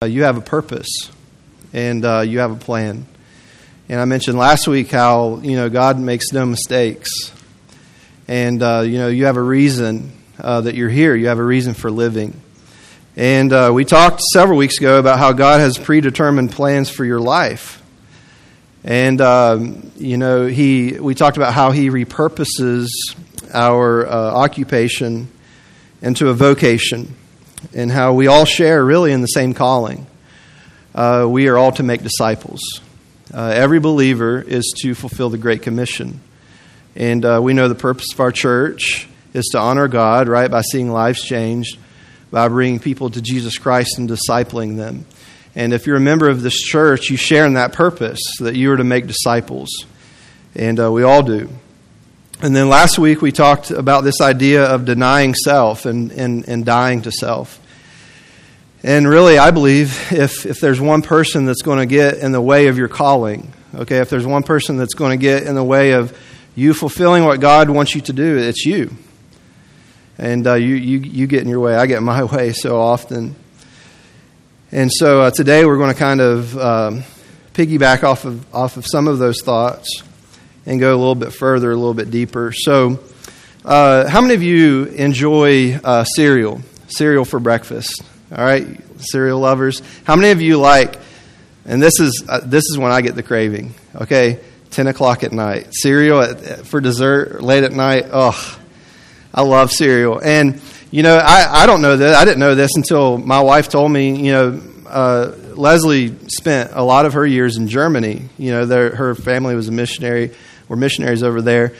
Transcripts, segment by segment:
uh, you have a purpose and uh, you have a plan. And I mentioned last week how you know God makes no mistakes, and uh, you know you have a reason uh, that you're here. You have a reason for living. And uh, we talked several weeks ago about how God has predetermined plans for your life. And um, you know he we talked about how He repurposes our uh, occupation into a vocation, and how we all share really in the same calling. Uh, we are all to make disciples. Uh, every believer is to fulfill the Great Commission. And uh, we know the purpose of our church is to honor God, right, by seeing lives changed, by bringing people to Jesus Christ and discipling them. And if you're a member of this church, you share in that purpose, that you are to make disciples. And uh, we all do. And then last week we talked about this idea of denying self and, and, and dying to self. And really, I believe if, if there's one person that's going to get in the way of your calling, okay, if there's one person that's going to get in the way of you fulfilling what God wants you to do, it's you. And uh, you, you, you get in your way. I get in my way so often. And so uh, today we're going to kind of um, piggyback off of, off of some of those thoughts and go a little bit further, a little bit deeper. So, uh, how many of you enjoy uh, cereal? Cereal for breakfast? All right, cereal lovers. How many of you like? And this is uh, this is when I get the craving. Okay, ten o'clock at night, cereal at, for dessert late at night. Ugh, I love cereal. And you know, I, I don't know that I didn't know this until my wife told me. You know, uh, Leslie spent a lot of her years in Germany. You know, her family was a missionary, were missionaries over there.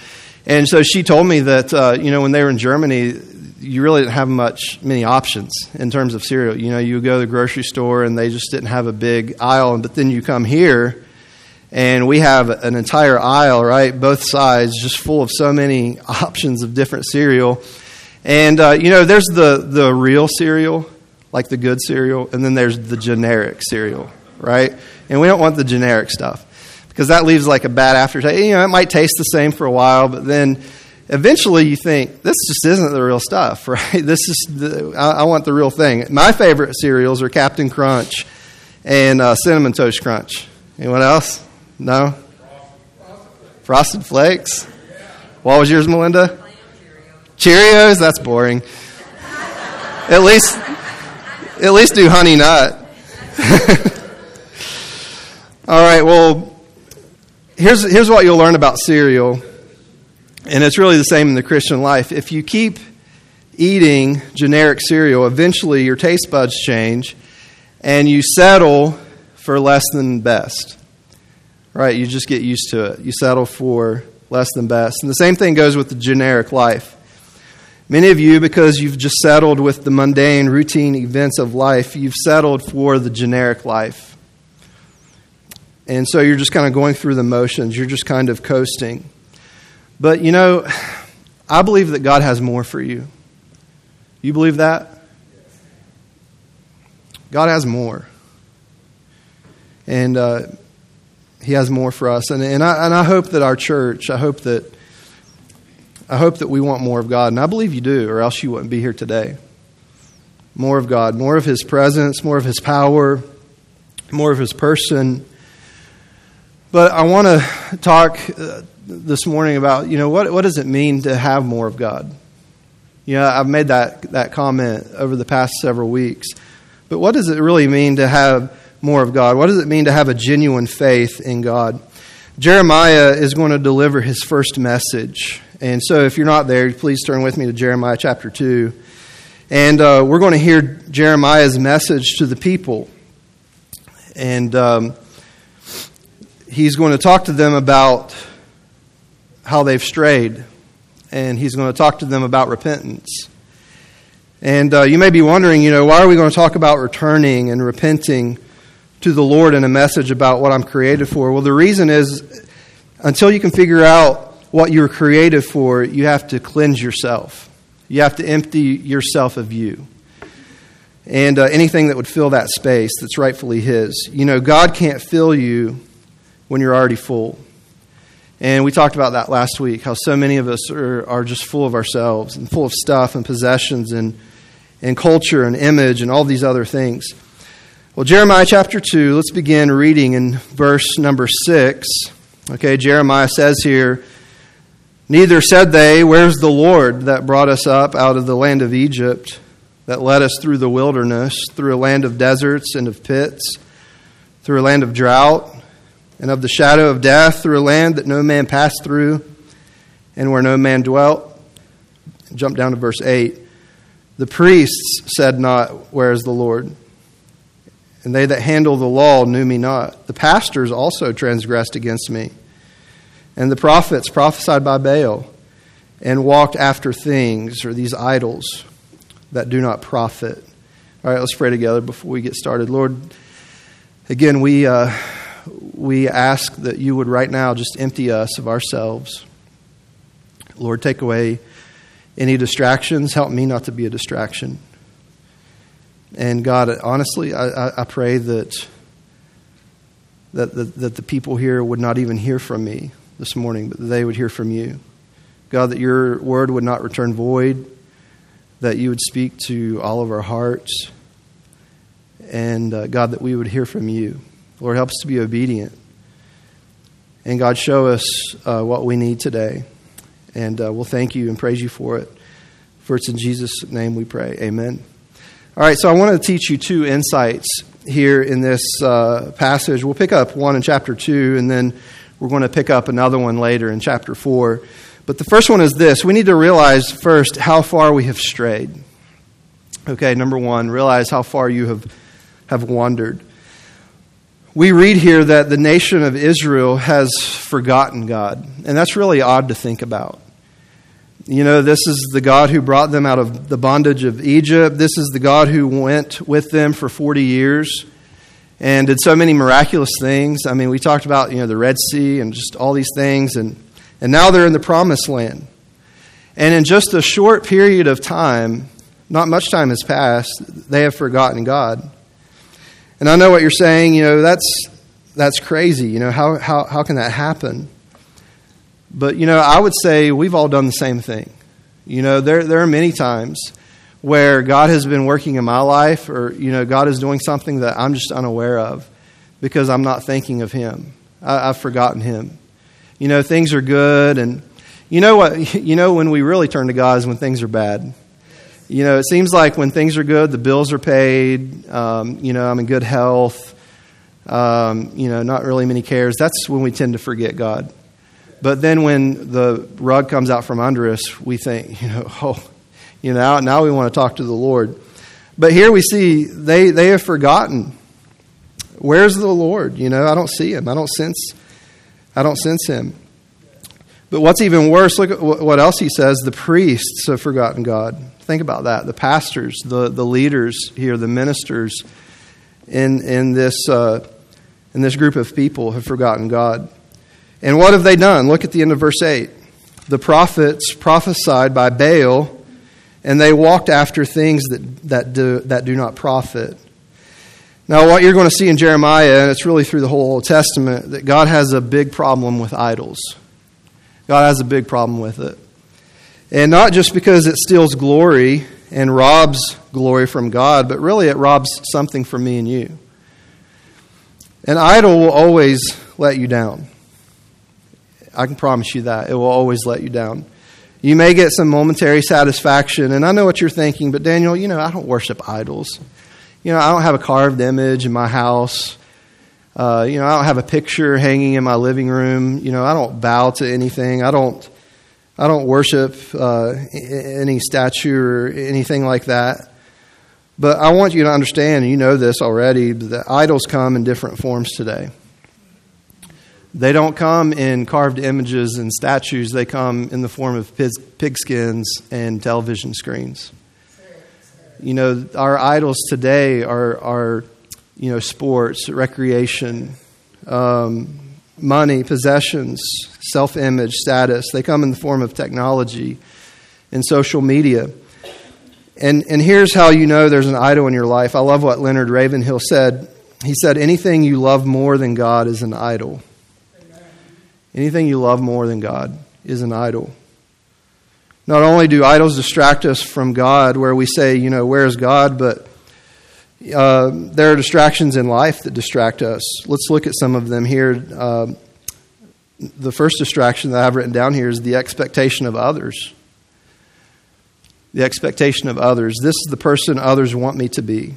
And so she told me that, uh, you know, when they were in Germany, you really didn't have much many options in terms of cereal. You know, you go to the grocery store and they just didn't have a big aisle, but then you come here and we have an entire aisle, right, both sides, just full of so many options of different cereal. And uh, you know, there's the the real cereal, like the good cereal, and then there's the generic cereal, right? And we don't want the generic stuff because that leaves like a bad aftertaste. You know, it might taste the same for a while, but then eventually you think this just isn't the real stuff, right? This is the, I, I, want the real thing. My favorite cereals are Captain Crunch and uh, Cinnamon Toast Crunch. Anyone else? No. Frosted Flakes. What was yours, Melinda? Cheerios. That's boring. At least, at least do Honey Nut. All right. Well, here's here's what you'll learn about cereal and it's really the same in the Christian life. If you keep eating generic cereal, eventually your taste buds change and you settle for less than best. Right? You just get used to it. You settle for less than best. And the same thing goes with the generic life. Many of you, because you've just settled with the mundane, routine events of life, you've settled for the generic life. And so you're just kind of going through the motions. You're just kind of coasting. But you know, I believe that God has more for you. You believe that? God has more. And uh, He has more for us. And, and, I, and I hope that our church, I hope that. I hope that we want more of God, and I believe you do, or else you wouldn't be here today. More of God, more of His presence, more of His power, more of His person. But I want to talk uh, this morning about, you know, what, what does it mean to have more of God? You know, I've made that, that comment over the past several weeks. But what does it really mean to have more of God? What does it mean to have a genuine faith in God? Jeremiah is going to deliver his first message. And so if you're not there, please turn with me to Jeremiah chapter 2. And uh, we're going to hear Jeremiah's message to the people. And um, he's going to talk to them about how they've strayed, and he's going to talk to them about repentance. And uh, you may be wondering, you know, why are we going to talk about returning and repenting to the Lord in a message about what I'm created for? Well, the reason is until you can figure out what you were created for, you have to cleanse yourself. You have to empty yourself of you. And uh, anything that would fill that space that's rightfully His. You know, God can't fill you when you're already full. And we talked about that last week, how so many of us are, are just full of ourselves and full of stuff and possessions and, and culture and image and all these other things. Well, Jeremiah chapter 2, let's begin reading in verse number 6. Okay, Jeremiah says here, Neither said they, Where's the Lord that brought us up out of the land of Egypt, that led us through the wilderness, through a land of deserts and of pits, through a land of drought and of the shadow of death, through a land that no man passed through and where no man dwelt? Jump down to verse 8. The priests said not, Where is the Lord? and they that handle the law knew me not. The pastors also transgressed against me. And the prophets prophesied by Baal and walked after things, or these idols, that do not profit. All right, let's pray together before we get started. Lord, again, we, uh, we ask that you would right now just empty us of ourselves. Lord, take away any distractions. Help me not to be a distraction. And God, honestly, I, I pray that, that, that, that the people here would not even hear from me this morning, but they would hear from you. God, that your word would not return void, that you would speak to all of our hearts, and uh, God, that we would hear from you. Lord, help us to be obedient. And God, show us uh, what we need today. And uh, we'll thank you and praise you for it. For it's in Jesus' name we pray. Amen. All right, so I want to teach you two insights here in this uh, passage. We'll pick up one in chapter 2, and then we're going to pick up another one later in chapter 4. But the first one is this we need to realize first how far we have strayed. Okay, number one, realize how far you have, have wandered. We read here that the nation of Israel has forgotten God, and that's really odd to think about. You know, this is the God who brought them out of the bondage of Egypt. This is the God who went with them for 40 years and did so many miraculous things. I mean, we talked about, you know, the Red Sea and just all these things and and now they're in the promised land. And in just a short period of time, not much time has passed, they have forgotten God. And I know what you're saying, you know, that's that's crazy. You know, how how how can that happen? But, you know, I would say we've all done the same thing. You know, there, there are many times where God has been working in my life, or, you know, God is doing something that I'm just unaware of because I'm not thinking of Him. I, I've forgotten Him. You know, things are good, and you know what? You know, when we really turn to God is when things are bad. You know, it seems like when things are good, the bills are paid, um, you know, I'm in good health, um, you know, not really many cares. That's when we tend to forget God. But then when the rug comes out from under us, we think, you know, oh, you know, now we want to talk to the Lord. But here we see they, they have forgotten. Where's the Lord? You know, I don't see him. I don't sense I don't sense him. But what's even worse, look at what else he says. The priests have forgotten God. Think about that. The pastors, the, the leaders here, the ministers in, in, this, uh, in this group of people have forgotten God. And what have they done? Look at the end of verse 8. The prophets prophesied by Baal, and they walked after things that, that, do, that do not profit. Now, what you're going to see in Jeremiah, and it's really through the whole Old Testament, that God has a big problem with idols. God has a big problem with it. And not just because it steals glory and robs glory from God, but really it robs something from me and you. An idol will always let you down. I can promise you that. It will always let you down. You may get some momentary satisfaction, and I know what you're thinking, but Daniel, you know, I don't worship idols. You know, I don't have a carved image in my house. Uh, you know, I don't have a picture hanging in my living room. You know, I don't bow to anything. I don't, I don't worship uh, any statue or anything like that. But I want you to understand, and you know this already, that idols come in different forms today. They don't come in carved images and statues, they come in the form of pigskins and television screens. You know, our idols today are, are you know, sports, recreation, um, money, possessions, self image, status. They come in the form of technology and social media. And, and here's how you know there's an idol in your life. I love what Leonard Ravenhill said. He said, Anything you love more than God is an idol. Anything you love more than God is an idol. Not only do idols distract us from God, where we say, you know, where's God, but Uh, there are distractions in life that distract us. Let's look at some of them here. Uh, the first distraction that I've written down here is the expectation of others. The expectation of others. This is the person others want me to be.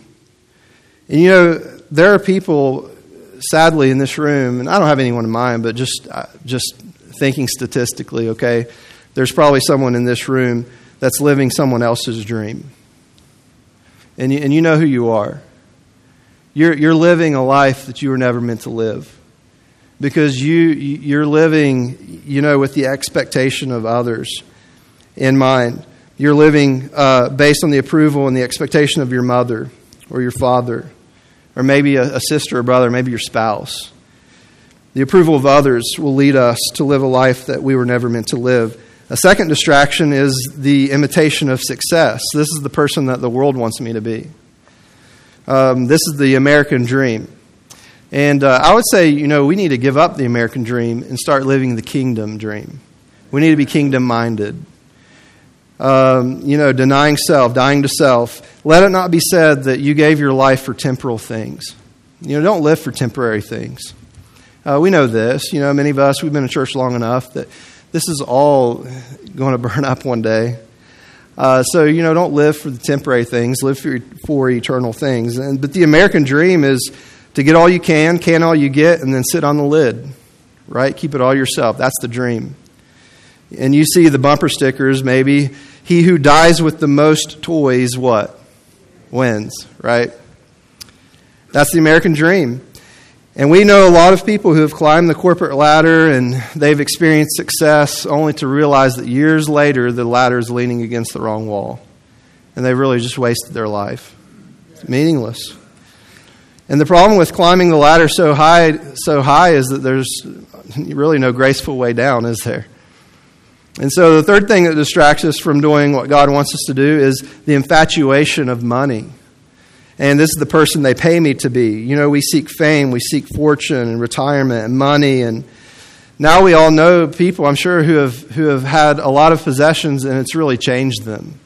And you know, there are people, sadly, in this room, and I don't have anyone in mind, but just uh, just thinking statistically, okay, there's probably someone in this room that's living someone else's dream and you, and you know who you are. You're, you're living a life that you were never meant to live because you, you're living, you know, with the expectation of others in mind. You're living uh, based on the approval and the expectation of your mother or your father, or maybe a, a sister or brother, maybe your spouse. The approval of others will lead us to live a life that we were never meant to live. A second distraction is the imitation of success. This is the person that the world wants me to be. Um, this is the American dream. And uh, I would say, you know, we need to give up the American dream and start living the kingdom dream. We need to be kingdom minded. Um, you know, denying self, dying to self. Let it not be said that you gave your life for temporal things. You know, don't live for temporary things. Uh, we know this. You know, many of us, we've been in church long enough that this is all going to burn up one day. Uh, so, you know, don't live for the temporary things, live for, for eternal things. And, but the American dream is to get all you can, can all you get, and then sit on the lid, right? Keep it all yourself. That's the dream. And you see the bumper stickers, maybe. He who dies with the most toys, what? Wins, right? That's the American dream. And we know a lot of people who have climbed the corporate ladder and they've experienced success only to realize that years later the ladder is leaning against the wrong wall. And they've really just wasted their life. It's meaningless. And the problem with climbing the ladder so high so high is that there's really no graceful way down, is there? And so the third thing that distracts us from doing what God wants us to do is the infatuation of money and this is the person they pay me to be. You know, we seek fame, we seek fortune and retirement and money and now we all know people, I'm sure, who have who have had a lot of possessions and it's really changed them.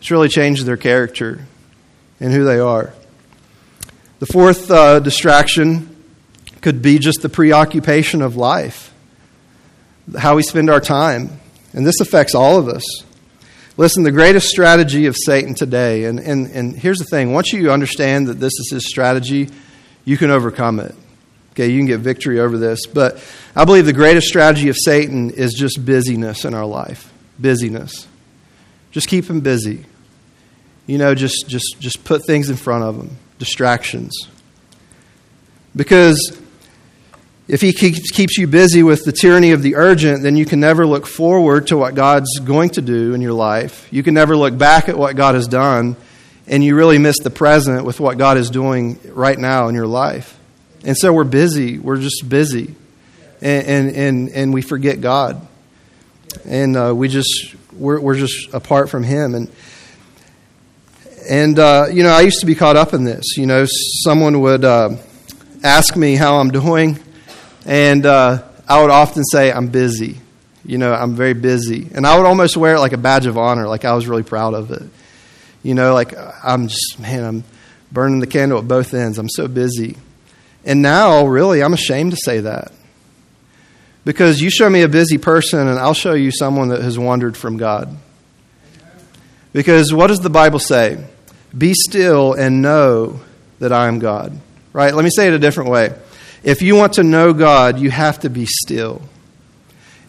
It's really changed their character and who they are. The fourth uh, distraction could be just the preoccupation of life, how we spend our time. And this affects all of us. Listen, the greatest strategy of Satan today, and, and, and here's the thing once you understand that this is his strategy, you can overcome it. Okay, you can get victory over this. But I believe the greatest strategy of Satan is just busyness in our life. Busyness. Just keep him busy. You know, just, just, just put things in front of him, distractions. Because if he keeps, you busy with the tyranny of the urgent, then you can never look forward to what God's going to do in your life. You can never look back at what God has done, and you really miss the present with what God is doing right now in your life. And so we're busy. We're just busy. And, and, and, and we forget God. And uh, we just, we're, we're just apart from Him. And, and uh, you know, I used to be caught up in this. You know, someone would uh, ask me how I'm doing and uh, I would often say, I'm busy. You know, I'm very busy. And I would almost wear it like a badge of honor, like I was really proud of it. You know, like I'm just, man, I'm burning the candle at both ends. I'm so busy. And now, really, I'm ashamed to say that. Because you show me a busy person, and I'll show you someone that has wandered from God. Because what does the Bible say? Be still and know that I am God. Right? Let me say it a different way. If you want to know God, you have to be still.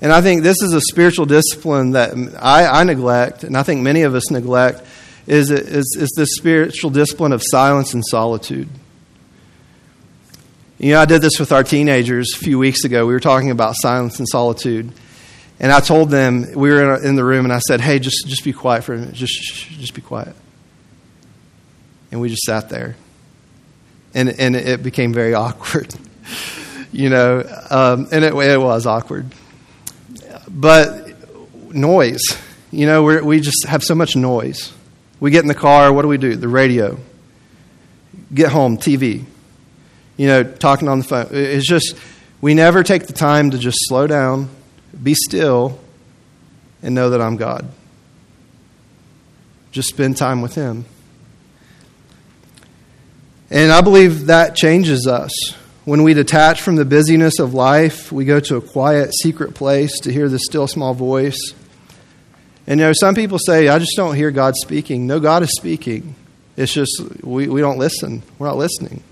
And I think this is a spiritual discipline that I, I neglect, and I think many of us neglect, is, is, is this spiritual discipline of silence and solitude. You know, I did this with our teenagers a few weeks ago. We were talking about silence and solitude. And I told them, we were in the room, and I said, hey, just, just be quiet for a minute. Just, just be quiet. And we just sat there. And, and it became very awkward you know, um, and it, it, was awkward. But noise, you know, we we just have so much noise. We get in the car, what do we do? The radio. Get home, TV. You know, talking on the phone. It's just, we never take the time to just slow down, be still, and know that I'm God. Just spend time with Him. And I believe that changes us. When we detach from the busyness of life, we go to a quiet, secret place to hear the still small voice. And you know, some people say, I just don't hear God speaking. No, God is speaking. It's just we, we don't listen. We're not listening.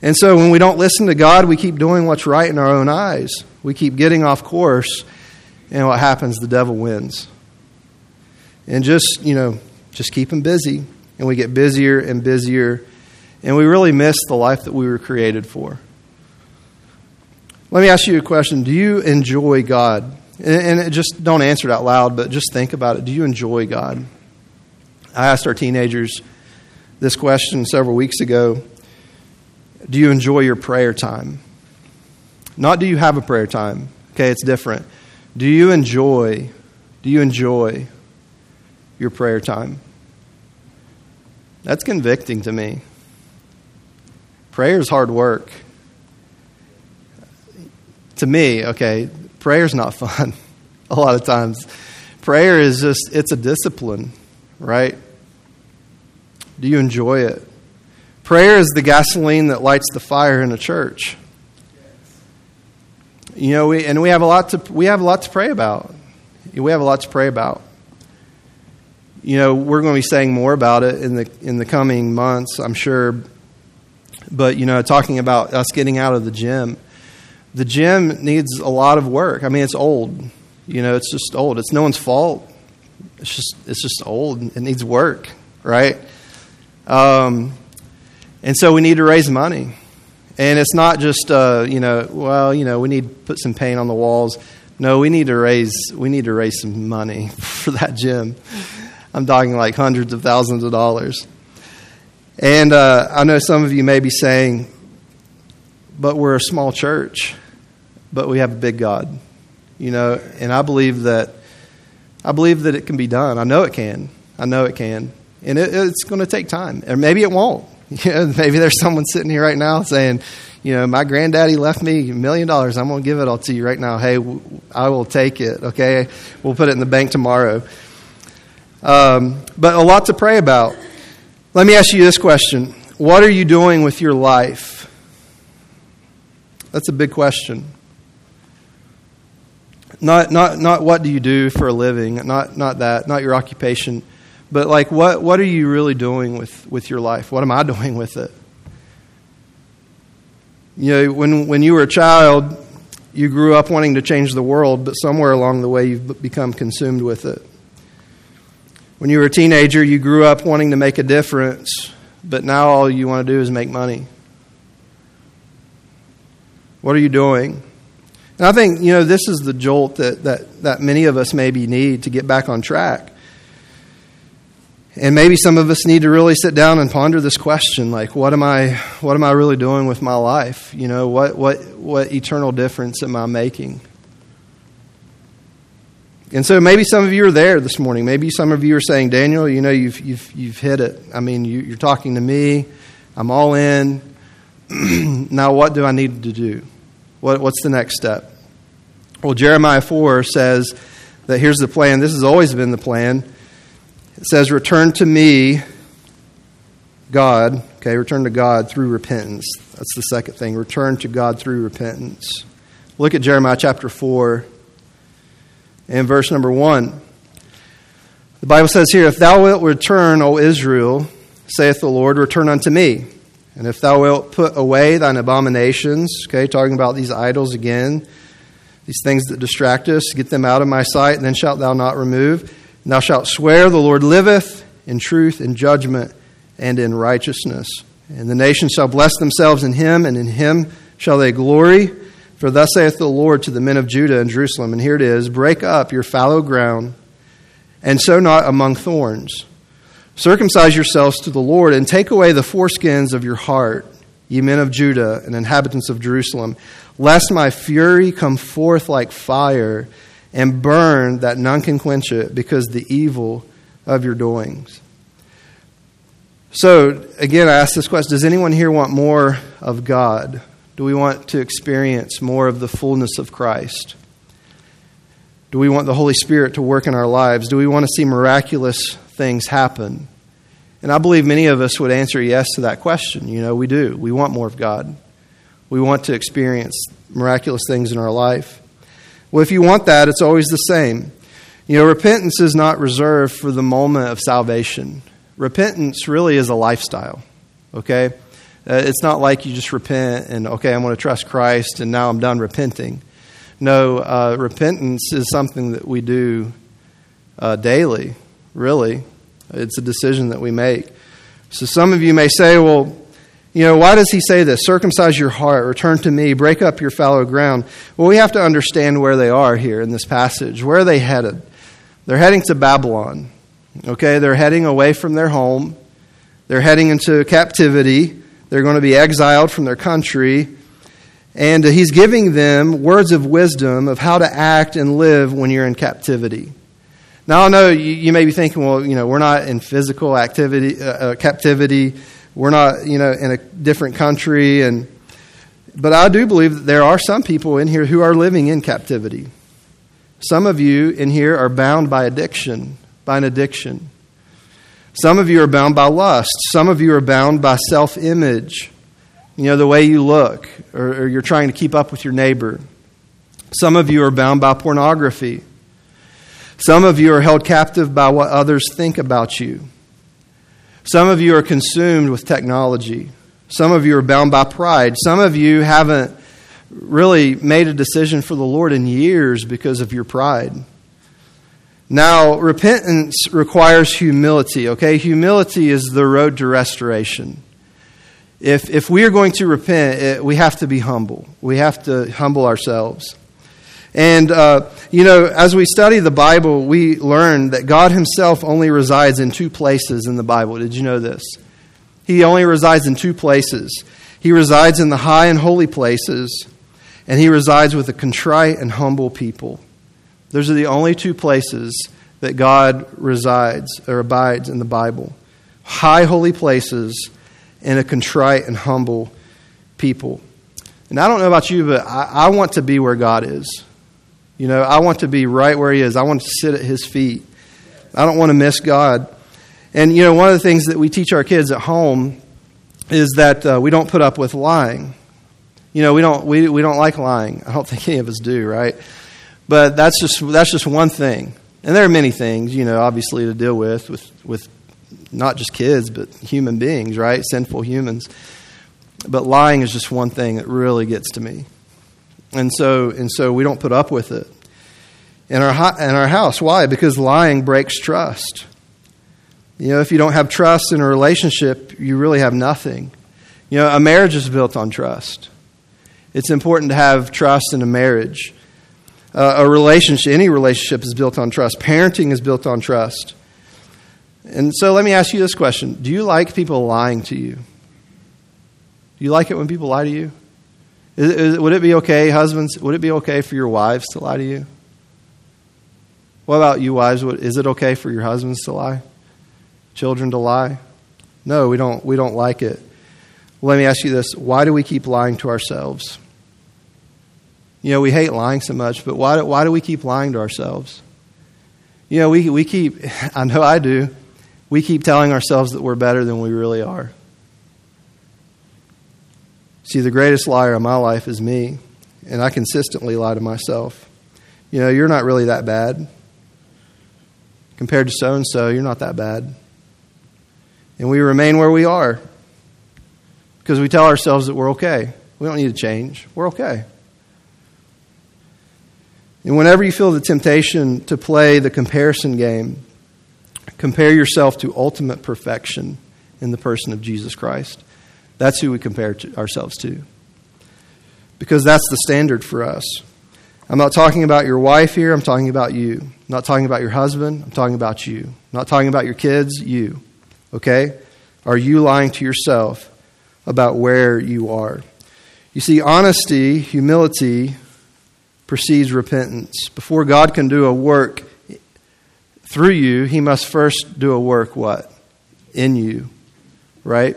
And so when we don't listen to God, we keep doing what's right in our own eyes. We keep getting off course, and what happens? The devil wins. And just, you know, just keep him busy, and we get busier and busier and we really miss the life that we were created for. Let me ask you a question Do you enjoy God? And just don't answer it out loud, but just think about it. Do you enjoy God? I asked our teenagers this question several weeks ago Do you enjoy your prayer time? Not do you have a prayer time? Okay, it's different. Do you enjoy, do you enjoy your prayer time? That's convicting to me. Prayer is hard work. To me, okay, prayer is not fun a lot of times. Prayer is just, it's a discipline, right? Do you enjoy it? Prayer is the gasoline that lights the fire in a church. You know, we, and we have a lot to we have a lot to pray about. We have a lot to pray about. You know, we're going to be saying more about it in the in the coming months, I'm sure. But, you know, talking about us getting out of the gym, the gym needs a lot of work. I mean, it's old. You know, it's just old. It's no one's fault. It's just it's just old. It needs work, right? Um, and so we need to raise money. And it's not just uh, you know, well, you know, we need to put some paint on the walls. No, we need to raise we need to raise some money for that gym. I'm talking like hundreds of thousands of dollars. And uh, I know some of you may be saying, but we're a small church, but we have a big God. You know, and I believe that I believe that it can be done. I know it can. I know it can. And it, it's going to take time. Or maybe it won't. You know, maybe there's someone sitting here right now saying, you know, my granddaddy left me a million dollars. I'm going to give it all to you right now. Hey, I will take it. Okay. We'll put it in the bank tomorrow. Um, but a lot to pray about. Let me ask you this question What are you doing with your life? That's a big question. Not, not, not what do you do for a living, not, not that, not your occupation, but like what, what are you really doing with, with your life? What am I doing with it? You know, when, when you were a child, you grew up wanting to change the world, but somewhere along the way you've become consumed with it. When you were a teenager, you grew up wanting to make a difference, but now all you want to do is make money. What are you doing? And I think, you know, this is the jolt that, that, that many of us maybe need to get back on track. And maybe some of us need to really sit down and ponder this question like what am I what am I really doing with my life? You know, what what what eternal difference am I making? And so maybe some of you are there this morning. Maybe some of you are saying, Daniel, you know, you've, you've, you've hit it. I mean, you, you're talking to me. I'm all in. now, what do I need to do? What, what's the next step? Well, Jeremiah 4 says that here's the plan. This has always been the plan. It says, Return to me, God. Okay, return to God through repentance. That's the second thing. Return to God through repentance. Look at Jeremiah chapter 4 in verse number 1. The Bible says here, If thou wilt return, O Israel, saith the Lord, return unto me. And if thou wilt put away thine abominations, okay, talking about these idols again, these things that distract us, get them out of my sight, and then shalt thou not remove. And thou shalt swear, The Lord liveth in truth, in judgment, and in righteousness. And the nations shall bless themselves in him, and in him shall they glory. For thus saith the Lord to the men of Judah and Jerusalem, and here it is Break up your fallow ground, and sow not among thorns. Circumcise yourselves to the Lord, and take away the foreskins of your heart, ye men of Judah and inhabitants of Jerusalem, lest my fury come forth like fire and burn that none can quench it, because the evil of your doings. So, again, I ask this question Does anyone here want more of God? Do we want to experience more of the fullness of Christ? Do we want the Holy Spirit to work in our lives? Do we want to see miraculous things happen? And I believe many of us would answer yes to that question. You know, we do. We want more of God. We want to experience miraculous things in our life. Well, if you want that, it's always the same. You know, repentance is not reserved for the moment of salvation. Repentance really is a lifestyle, okay? Uh, it's not like you just repent and, okay, I'm going to trust Christ and now I'm done repenting. No, uh, repentance is something that we do uh, daily, really. It's a decision that we make. So some of you may say, well, you know, why does he say this? Circumcise your heart, return to me, break up your fallow ground. Well, we have to understand where they are here in this passage. Where are they headed? They're heading to Babylon. Okay, they're heading away from their home. They're heading into captivity. They're going to be exiled from their country. And he's giving them words of wisdom of how to act and live when you're in captivity. Now, I know you, you may be thinking, well, you know, we're not in physical activity, uh, uh, captivity. We're not, you know, in a different country. And, but I do believe that there are some people in here who are living in captivity. Some of you in here are bound by addiction, by an addiction. Some of you are bound by lust. Some of you are bound by self image, you know, the way you look, or, or, you're trying to keep up with your neighbor. Some of you are bound by pornography. Some of you are held captive by what others think about you. Some of you are consumed with technology. Some of you are bound by pride. Some of you haven't really made a decision for the Lord in years because of your pride. Now, repentance requires humility, okay? Humility is the road to restoration. If, if we are going to repent, it, we have to be humble. We have to humble ourselves. And, uh, you know, as we study the Bible, we learn that God Himself only resides in two places in the Bible. Did you know this? He only resides in two places. He resides in the high and holy places, and He resides with a contrite and humble people. Those are the only two places that God resides or abides in the Bible high holy places and a contrite and humble people. And I don't know about you, but I, I want to be where God is. You know, I want to be right where He is. I want to sit at His feet. I don't want to miss God. And, you know, one of the things that we teach our kids at home is that uh, we don't put up with lying. You know, we don't, we, we don't like lying. I don't think any of us do, right? But that's just, that's just one thing. And there are many things, you know, obviously to deal with, with, with not just kids, but human beings, right? Sinful humans. But lying is just one thing that really gets to me. And so, and so we don't put up with it in our, in our house. Why? Because lying breaks trust. You know, if you don't have trust in a relationship, you really have nothing. You know, a marriage is built on trust. It's important to have trust in a marriage. Uh, a relationship, any relationship is built on trust. Parenting is built on trust. And so let me ask you this question Do you like people lying to you? Do you like it when people lie to you? Is, is, would it be okay, husbands, would it be okay for your wives to lie to you? What about you, wives? Is it okay for your husbands to lie? Children to lie? No, we don't, we don't like it. Let me ask you this why do we keep lying to ourselves? You know, we hate lying so much, but why do, why do we keep lying to ourselves? You know, we, we keep, I know I do, we keep telling ourselves that we're better than we really are. See, the greatest liar in my life is me, and I consistently lie to myself. You know, you're not really that bad. Compared to so and so, you're not that bad. And we remain where we are because we tell ourselves that we're okay. We don't need to change. We're okay. And whenever you feel the temptation to play the comparison game, compare yourself to ultimate perfection in the person of Jesus Christ. That's who we compare to ourselves to. Because that's the standard for us. I'm not talking about your wife here, I'm talking about you. I'm not talking about your husband, I'm talking about you. I'm not talking about your kids, you. Okay? Are you lying to yourself about where you are? You see, honesty, humility precedes repentance. Before God can do a work through you, he must first do a work what? In you. Right?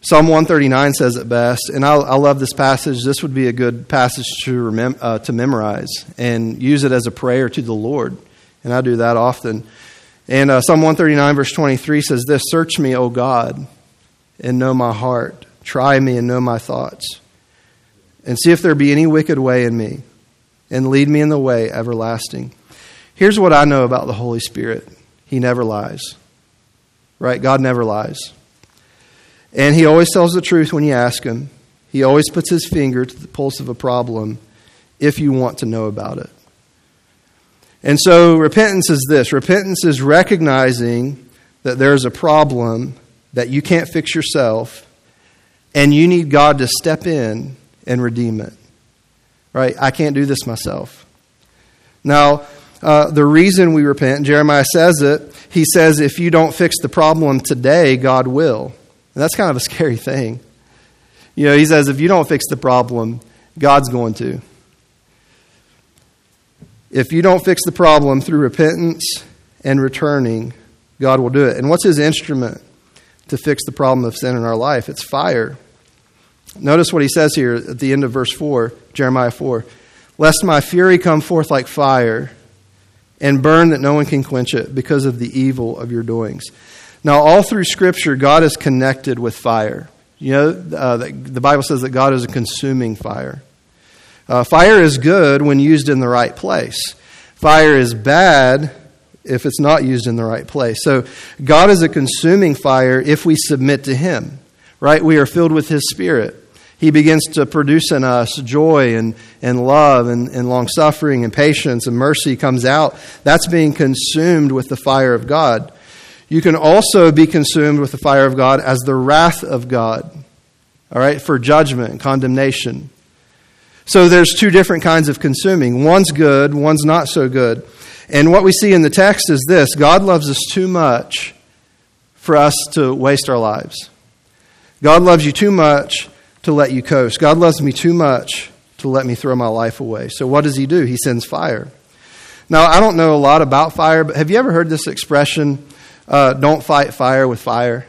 Psalm 139 says it best, and I, I love this passage. This would be a good passage to, remem- uh, to memorize and use it as a prayer to the Lord. And I do that often. And uh, Psalm 139, verse 23 says this Search me, O God, and know my heart. Try me and know my thoughts. And see if there be any wicked way in me, and lead me in the way everlasting. Here's what I know about the Holy Spirit He never lies. Right? God never lies. And He always tells the truth when you ask Him. He always puts His finger to the pulse of a problem if you want to know about it. And so repentance is this repentance is recognizing that there's a problem that you can't fix yourself, and you need God to step in and redeem it. Right? I can't do this myself. Now, uh, the reason we repent, Jeremiah says it, he says, if you don't fix the problem today, God will. And that's kind of a scary thing. You know, he says, if you don't fix the problem, God's going to. If you don't fix the problem through repentance and returning, God will do it. And what's his instrument to fix the problem of sin in our life? It's fire. Notice what he says here at the end of verse 4, Jeremiah 4 Lest my fury come forth like fire and burn that no one can quench it because of the evil of your doings. Now, all through Scripture, God is connected with fire. You know, uh, the Bible says that God is a consuming fire. Uh, fire is good when used in the right place. Fire is bad if it's not used in the right place. So God is a consuming fire if we submit to Him, right? We are filled with His Spirit. He begins to produce in us joy and, and love and, and long suffering and patience and mercy comes out. That's being consumed with the fire of God. You can also be consumed with the fire of God as the wrath of God, all right, for judgment and condemnation. So there's two different kinds of consuming. One's good, one's not so good. And what we see in the text is this God loves us too much for us to waste our lives. God loves you too much to let you coast. God loves me too much to let me throw my life away. So what does He do? He sends fire. Now, I don't know a lot about fire, but have you ever heard this expression, uh, don't fight fire with fire?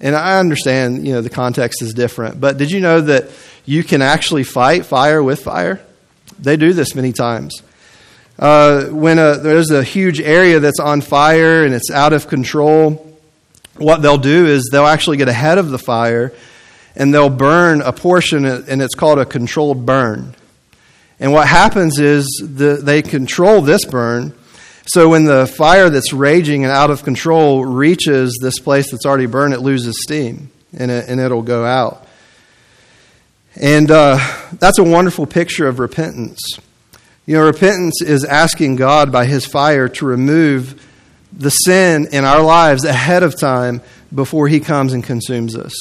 And I understand, you know, the context is different, but did you know that you can actually fight fire with fire. They do this many times. Uh, when a, there's a huge area that's on fire and it's out of control, what they'll do is they'll actually get ahead of the fire and they'll burn a portion, and it's called a controlled burn. And what happens is the, they control this burn. So when the fire that's raging and out of control reaches this place that's already burned, it loses steam and, it, and it'll go out. And uh, that's a wonderful picture of repentance. You know, repentance is asking God by His fire to remove the sin in our lives ahead of time before He comes and consumes us.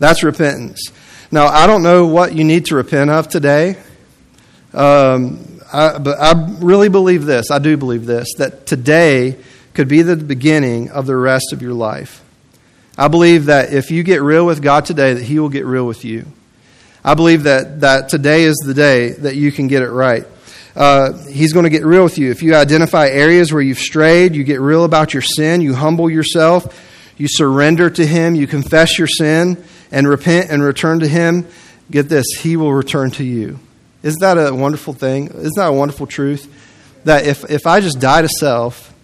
That's repentance. Now, I don't know what you need to repent of today, um, I, but I really believe this. I do believe this that today could be the beginning of the rest of your life. I believe that if you get real with God today, that He will get real with you. I believe that, that today is the day that you can get it right. Uh, he's going to get real with you. If you identify areas where you've strayed, you get real about your sin, you humble yourself, you surrender to Him, you confess your sin, and repent and return to Him, get this, He will return to you. Isn't that a wonderful thing? Isn't that a wonderful truth? That if, if I just die to self,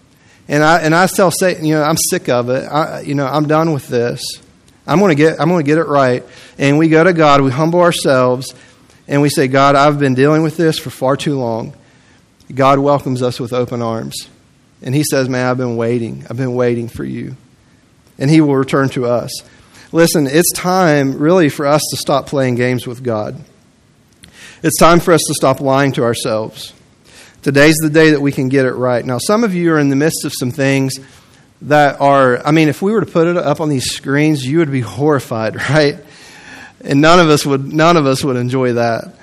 and I, and I tell Satan, you know, I'm sick of it, I, you know, I'm done with this I'm going to get I'm going to get it right. And we go to God, we humble ourselves, and we say, God, I've been dealing with this for far too long. God welcomes us with open arms. And he says, Man, I've been waiting. I've been waiting for you. And he will return to us. Listen, it's time really for us to stop playing games with God. It's time for us to stop lying to ourselves. Today's the day that we can get it right. Now, some of you are in the midst of some things that are, I mean, if we were to put it up on these screens, you would be horrified, right? And none of us would, none of us would enjoy that.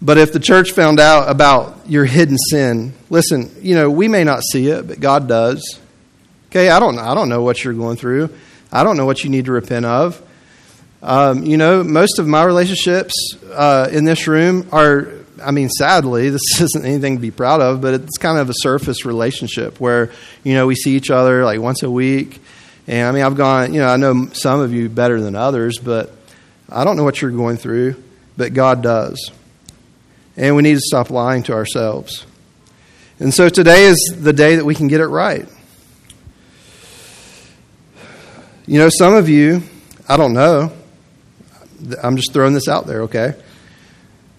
But if the church found out about your hidden sin, listen, you know, we may not see it, but God does. Okay, I don't, I don't know what you're going through. I don't know what you need to repent of. Um, you know, most of my relationships uh, in this room are I mean, sadly, this isn't anything to be proud of, but it's kind of a surface relationship where, you know, we see each other like once a week. And I mean, I've gone, you know, I know some of you better than others, but I don't know what you're going through, but God does. And we need to stop lying to ourselves. And so today is the day that we can get it right. You know, some of you, I don't know, I'm just throwing this out there, okay?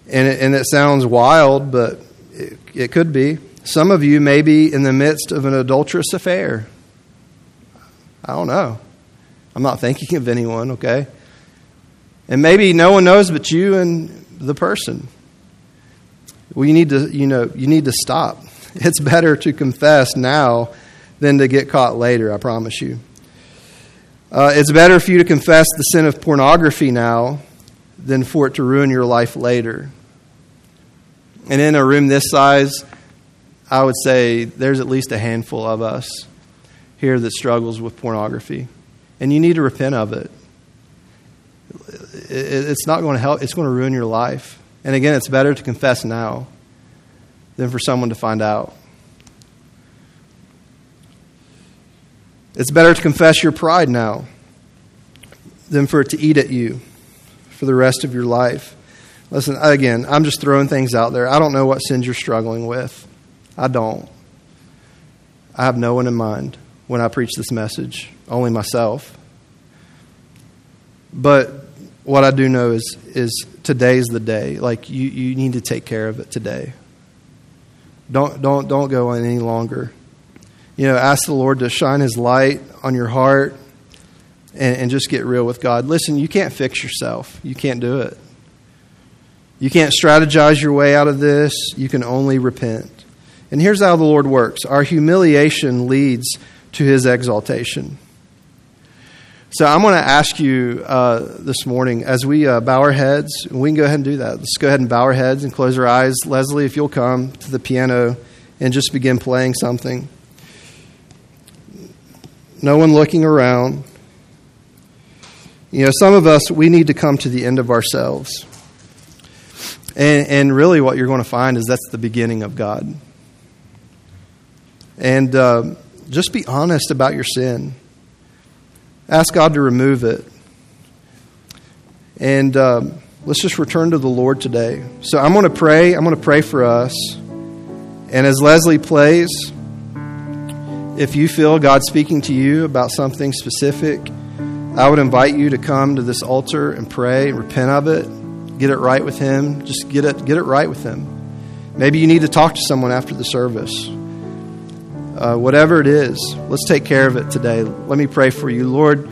And it, and it sounds wild, but it, it could be. Some of you may be in the midst of an adulterous affair. I don't know. I'm not thinking of anyone, okay? And maybe no one knows but you and the person. Well, you need to, you know, you need to stop. It's better to confess now than to get caught later, I promise you. Uh, it's better for you to confess the sin of pornography now than for it to ruin your life later. And in a room this size, I would say there's at least a handful of us here that struggles with pornography. And you need to repent of it. It's not going to help, it's going to ruin your life. And again, it's better to confess now than for someone to find out. It's better to confess your pride now than for it to eat at you for the rest of your life. Listen, again, I'm just throwing things out there. I don't know what sins you're struggling with. I don't. I have no one in mind when I preach this message, only myself. But what I do know is, is today's the day. Like, you, you need to take care of it today. Don't, don't, don't go on any longer. You know, ask the Lord to shine His light on your heart and, and just get real with God. Listen, you can't fix yourself, you can't do it. You can't strategize your way out of this. You can only repent. And here's how the Lord works our humiliation leads to his exaltation. So I'm going to ask you uh, this morning as we uh, bow our heads, we can go ahead and do that. Let's go ahead and bow our heads and close our eyes. Leslie, if you'll come to the piano and just begin playing something. No one looking around. You know, some of us, we need to come to the end of ourselves. And, and really, what you're going to find is that's the beginning of God. And uh, just be honest about your sin. Ask God to remove it. And um, let's just return to the Lord today. So I'm going to pray. I'm going to pray for us. And as Leslie plays, if you feel God speaking to you about something specific, I would invite you to come to this altar and pray and repent of it. Get it right with Him. Just get it, get it right with Him. Maybe you need to talk to someone after the service. Uh, whatever it is, let's take care of it today. Let me pray for you. Lord,